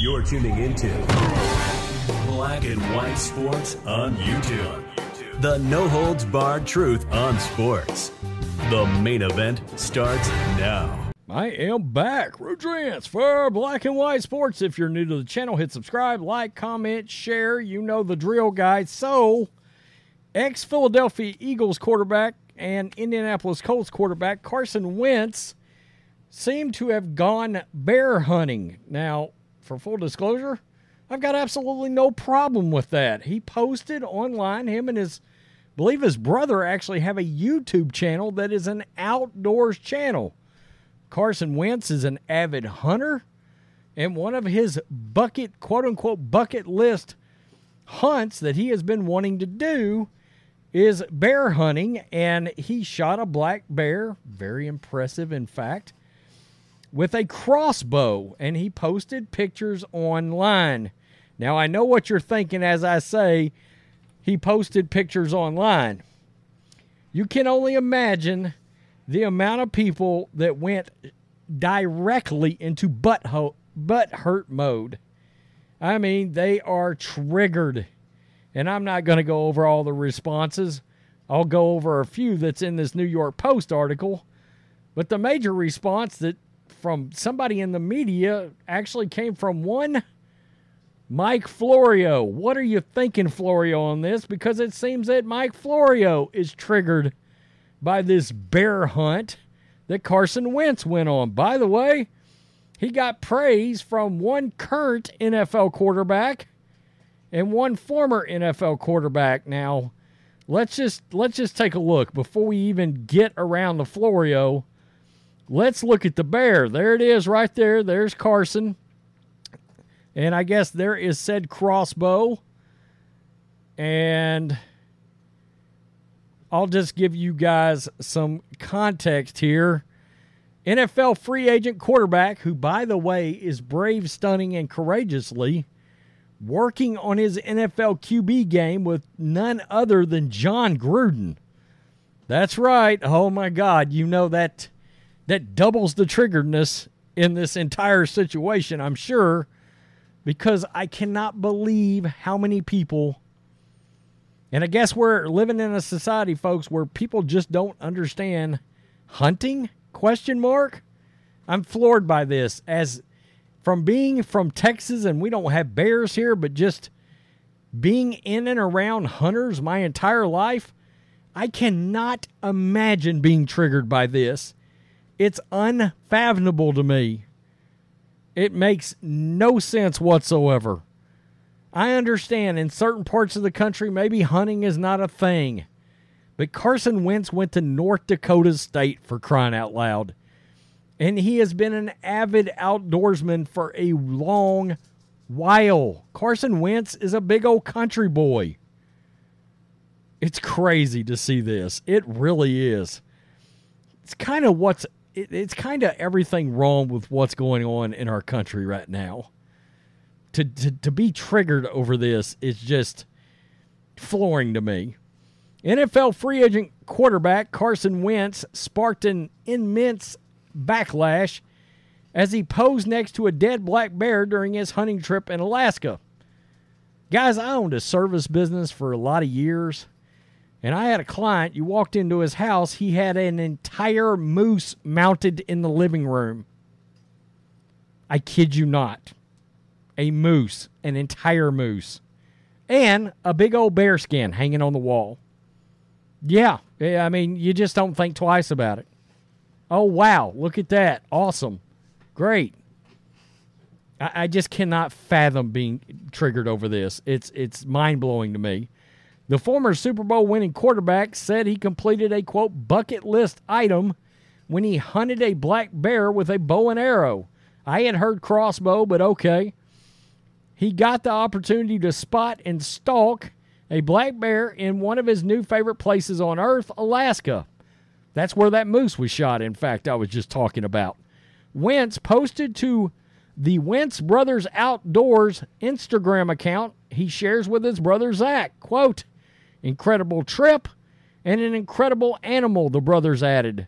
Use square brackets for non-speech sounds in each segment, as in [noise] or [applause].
You're tuning into Black and White Sports on YouTube. The no holds barred truth on sports. The main event starts now. I am back. Rodrance for Black and White Sports. If you're new to the channel, hit subscribe, like, comment, share. You know the drill, guys. So, ex Philadelphia Eagles quarterback and Indianapolis Colts quarterback Carson Wentz seem to have gone bear hunting. Now, for full disclosure, I've got absolutely no problem with that. He posted online, him and his, I believe his brother actually have a YouTube channel that is an outdoors channel. Carson Wentz is an avid hunter, and one of his bucket, quote unquote, bucket list hunts that he has been wanting to do is bear hunting, and he shot a black bear. Very impressive, in fact with a crossbow, and he posted pictures online. Now, I know what you're thinking as I say he posted pictures online. You can only imagine the amount of people that went directly into butt, ho- butt hurt mode. I mean, they are triggered. And I'm not going to go over all the responses. I'll go over a few that's in this New York Post article. But the major response that from somebody in the media actually came from one Mike Florio. What are you thinking, Florio, on this? Because it seems that Mike Florio is triggered by this bear hunt that Carson Wentz went on. By the way, he got praise from one current NFL quarterback and one former NFL quarterback. Now, let's just let's just take a look before we even get around the Florio Let's look at the bear. There it is right there. There's Carson. And I guess there is said crossbow. And I'll just give you guys some context here. NFL free agent quarterback, who, by the way, is brave, stunning, and courageously working on his NFL QB game with none other than Jon Gruden. That's right. Oh my God. You know that that doubles the triggeredness in this entire situation, I'm sure, because I cannot believe how many people and I guess we're living in a society, folks, where people just don't understand hunting? Question mark. I'm floored by this. As from being from Texas, and we don't have bears here, but just being in and around hunters my entire life, I cannot imagine being triggered by this. It's unfathomable to me. It makes no sense whatsoever. I understand in certain parts of the country, maybe hunting is not a thing. But Carson Wentz went to North Dakota State for crying out loud. And he has been an avid outdoorsman for a long while. Carson Wentz is a big old country boy. It's crazy to see this. It really is. It's kind of what's it, it's kind of everything wrong with what's going on in our country right now. To, to, to be triggered over this is just flooring to me. NFL free agent quarterback Carson Wentz sparked an immense backlash as he posed next to a dead black bear during his hunting trip in Alaska. Guys, I owned a service business for a lot of years. And I had a client, you walked into his house, he had an entire moose mounted in the living room. I kid you not. A moose, an entire moose, and a big old bear skin hanging on the wall. Yeah, I mean, you just don't think twice about it. Oh, wow, look at that. Awesome. Great. I, I just cannot fathom being triggered over this. It's it's mind blowing to me. The former Super Bowl winning quarterback said he completed a quote bucket list item when he hunted a black bear with a bow and arrow. I had heard crossbow, but okay. He got the opportunity to spot and stalk a black bear in one of his new favorite places on earth, Alaska. That's where that moose was shot, in fact, I was just talking about. Wentz posted to the Wentz Brothers Outdoors Instagram account he shares with his brother Zach. Quote, incredible trip and an incredible animal, the brothers added.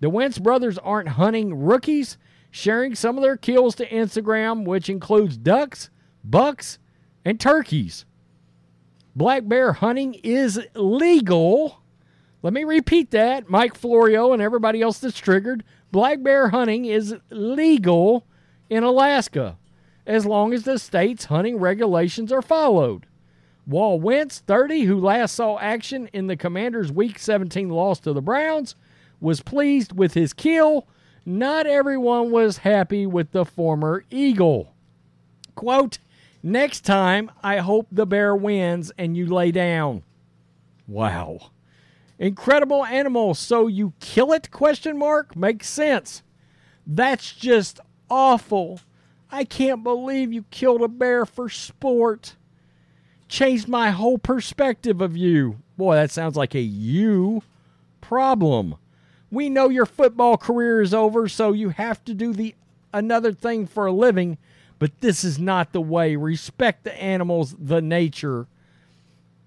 The Wentz brothers aren't hunting rookies, sharing some of their kills to Instagram, which includes ducks, bucks, and turkeys. Black bear hunting is legal. Let me repeat that. Mike Florio and everybody else that's triggered. Black bear hunting is legal in Alaska as long as the state's hunting regulations are followed. Wall Wentz, 30, who last saw action in the Commanders' Week 17 loss to the Browns, was pleased with his kill. Not everyone was happy with the former Eagle. Quote, Next time, I hope the bear wins and you lay down. Wow. Incredible animal, so you kill it? Question mark. Makes sense. That's just awful. I can't believe you killed a bear for sport. Changed my whole perspective of you. Boy, that sounds like a you problem. We know your football career is over, so you have to do the another thing for a living, but this is not the way. Respect the animals, the nature.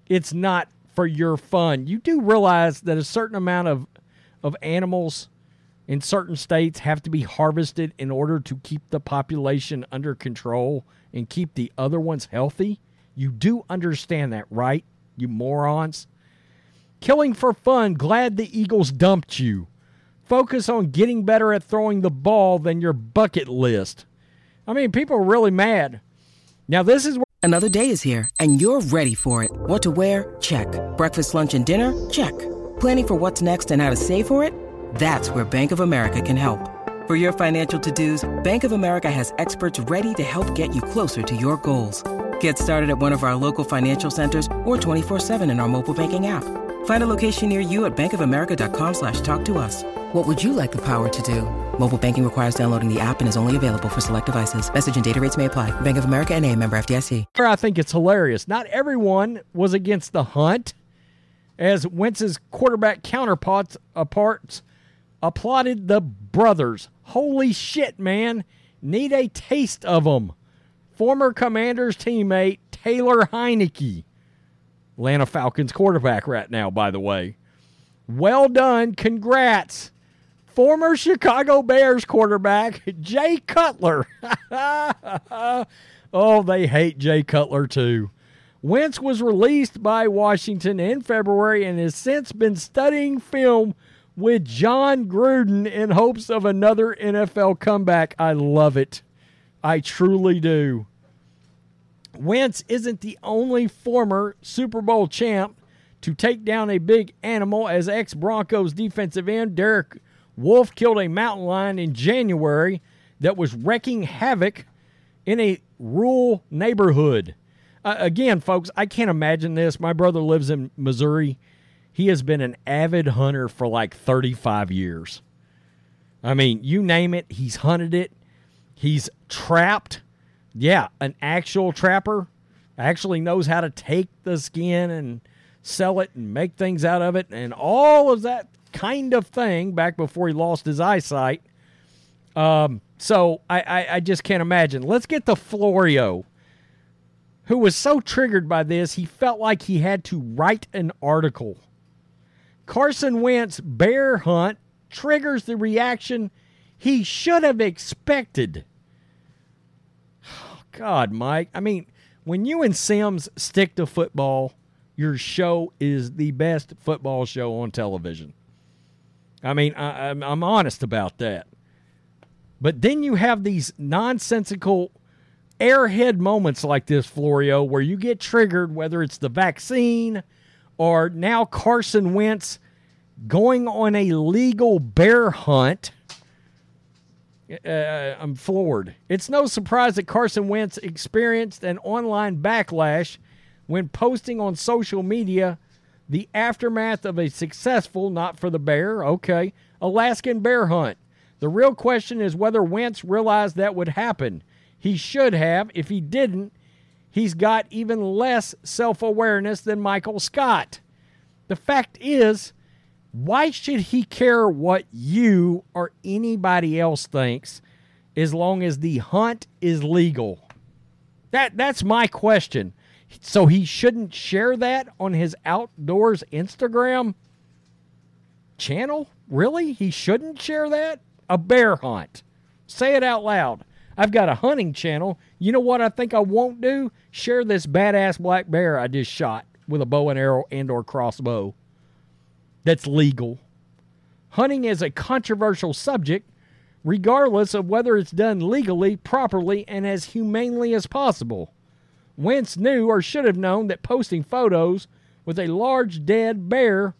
It's not for your fun. You do realize that a certain amount of of animals in certain states have to be harvested in order to keep the population under control and keep the other ones healthy. You do understand that, right? You morons. Killing for fun, glad the Eagles dumped you. Focus on getting better at throwing the ball than your bucket list. I mean, people are really mad. Now, this is where. Another day is here, and you're ready for it. What to wear? Check. Breakfast, lunch, and dinner? Check. Planning for what's next and how to save for it? That's where Bank of America can help. For your financial to dos, Bank of America has experts ready to help get you closer to your goals. Get started at one of our local financial centers or 24-7 in our mobile banking app. Find a location near you at bankofamerica.com slash talk to us. What would you like the power to do? Mobile banking requires downloading the app and is only available for select devices. Message and data rates may apply. Bank of America and a member FDIC. I think it's hilarious. Not everyone was against the hunt as Wentz's quarterback counterparts apart, applauded the brothers. Holy shit, man. Need a taste of them. Former Commanders teammate Taylor Heinicke. Atlanta Falcons quarterback right now, by the way. Well done. Congrats. Former Chicago Bears quarterback Jay Cutler. [laughs] oh, they hate Jay Cutler too. Wentz was released by Washington in February and has since been studying film with Jon Gruden in hopes of another NFL comeback. I love it. I truly do. Wentz isn't the only former Super Bowl champ to take down a big animal, as ex Broncos defensive end Derek Wolfe killed a mountain lion in January that was wreaking havoc in a rural neighborhood. Uh, again, folks, I can't imagine this. My brother lives in Missouri. He has been an avid hunter for like 35 years. I mean, you name it, he's hunted it. He's trapped. Yeah, an actual trapper actually knows how to take the skin and sell it and make things out of it and all of that kind of thing back before he lost his eyesight. Um, so I, I, I just can't imagine. Let's get to Florio who was so triggered by this, he felt like he had to write an article. Carson Wentz bear hunt triggers the reaction he should have expected. God, Mike. I mean, when you and Simms stick to football, your show is the best football show on television. I mean, I, am honest about that. But then you have these nonsensical airhead moments like this, Florio, where you get triggered, whether it's the vaccine or now Carson Wentz going on a legal bear hunt. Uh, I'm floored. It's no surprise that Carson Wentz experienced an online backlash when posting on social media the aftermath of a successful, not for the bear, okay, Alaskan bear hunt. The real question is whether Wentz realized that would happen. He should have. If he didn't, he's got even less self awareness than Michael Scott. The fact is, why should he care what you or anybody else thinks as long as the hunt is legal? That that's my question. So he shouldn't share that on his outdoors Instagram channel? Really? He shouldn't share that? A bear hunt. Say it out loud. I've got a hunting channel. You know what I think I won't do? Share this badass black bear I just shot with a bow and arrow and or crossbow. That's legal. Hunting is a controversial subject regardless of whether it's done legally, properly, and as humanely as possible. Wentz knew or should have known that posting photos with a large dead bear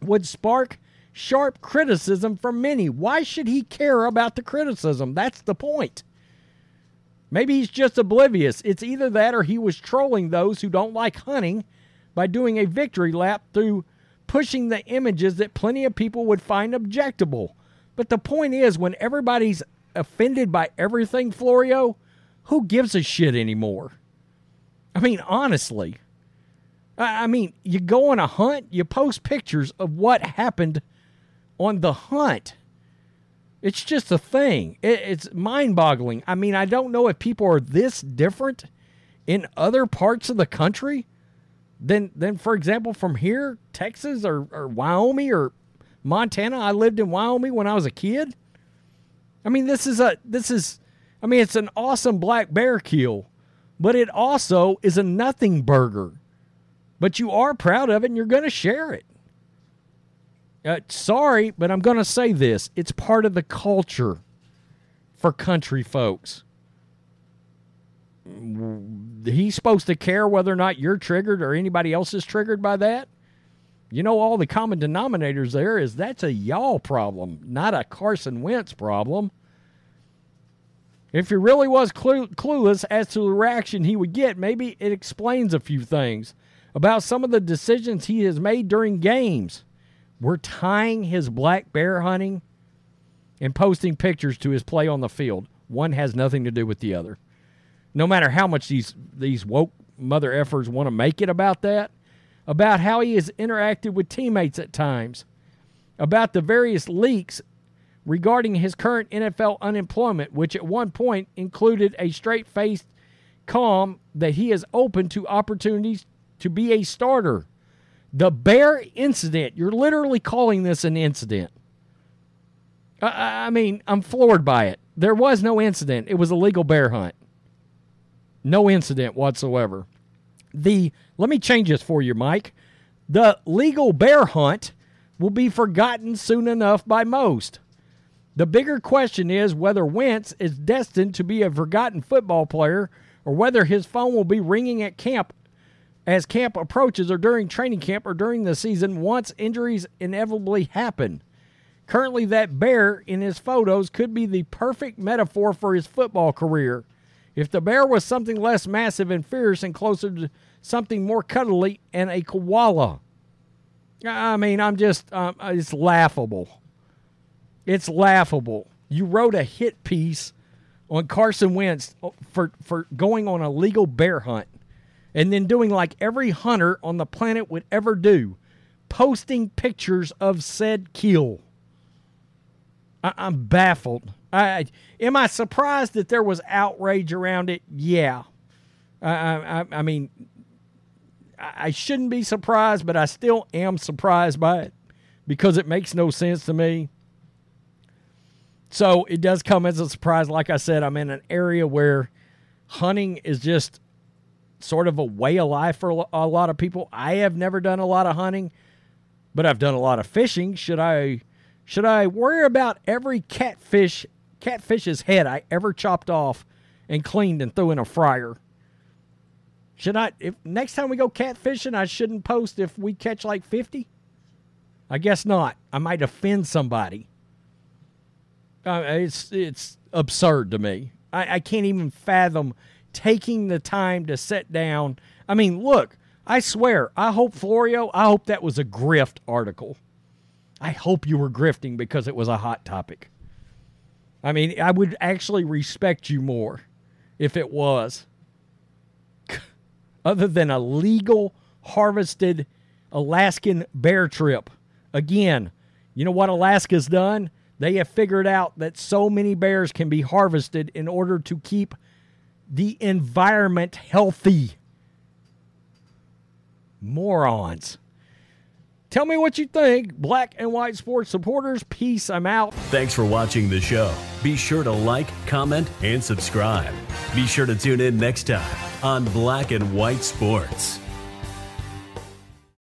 would spark sharp criticism from many. Why should he care about the criticism? That's the point. Maybe he's just oblivious. It's either that or he was trolling those who don't like hunting by doing a victory lap through pushing the images that plenty of people would find objectable. But the point is, when everybody's offended by everything, Florio, who gives a shit anymore? I mean, honestly. I mean, you go on a hunt, you post pictures of what happened on the hunt. It's just a thing. it's mind boggling. I mean, I don't know if people are this different in other parts of the country than, than for example, from here, Texas or, or Wyoming or Montana. I lived in Wyoming when I was a kid. I mean, this is a, this is, I mean, it's an awesome black bear kill, but it also is a nothing burger. But you are proud of it and you're going to share it. Uh, sorry, but I'm going to say this. It's part of the culture for country folks. He's supposed to care whether or not you're triggered or anybody else is triggered by that. You know, all the common denominators there is that's a y'all problem, not a Carson Wentz problem. If he really was clue- clueless as to the reaction he would get, maybe it explains a few things about some of the decisions he has made during games. We're tying his black bear hunting and posting pictures to his play on the field. One has nothing to do with the other. No matter how much these these woke mother effers want to make it about that, about how he has interacted with teammates at times, about the various leaks regarding his current NFL unemployment, which at one point included a straight faced calm that he is open to opportunities to be a starter. The bear incident, you're literally calling this an incident. I, I mean, I'm floored by it. There was no incident, it was a legal bear hunt. No incident whatsoever. The let me change this for you, Mike. The legal bear hunt will be forgotten soon enough by most. The bigger question is whether Wentz is destined to be a forgotten football player or whether his phone will be ringing at camp as camp approaches or during training camp or during the season once injuries inevitably happen. Currently, that bear in his photos could be the perfect metaphor for his football career. If the bear was something less massive and fierce and closer to something more cuddly and a koala. I mean, I'm just, um, it's laughable. It's laughable. You wrote a hit piece on Carson Wentz for, for going on a legal bear hunt and then doing like every hunter on the planet would ever do, posting pictures of said kill. I, am baffled. I, am I surprised that there was outrage around it? Yeah. I, I, I mean, I shouldn't be surprised, but I still am surprised by it because it makes no sense to me. So it does come as a surprise. Like I said, I'm in an area where hunting is just sort of a way of life for a lot of people. I have never done a lot of hunting, but I've done a lot of fishing. Should I should I worry about every catfish catfish's head I ever chopped off and cleaned and threw in a fryer? Should I if next time we go catfishing I shouldn't post if we catch like 50? I guess not. I might offend somebody. Uh, it's it's absurd to me. I, I can't even fathom taking the time to sit down. I mean, look, I swear, I hope Florio, I hope that was a grift article. I hope you were grifting because it was a hot topic. I mean, I would actually respect you more if it was. [laughs] Other than a legal harvested Alaskan bear trip. Again, you know what Alaska's done? They have figured out that so many bears can be harvested in order to keep the environment healthy. Morons. Tell me what you think. Black and white sports supporters, peace. I'm out. Thanks for watching the show. Be sure to like, comment, and subscribe. Be sure to tune in next time on Black and White Sports.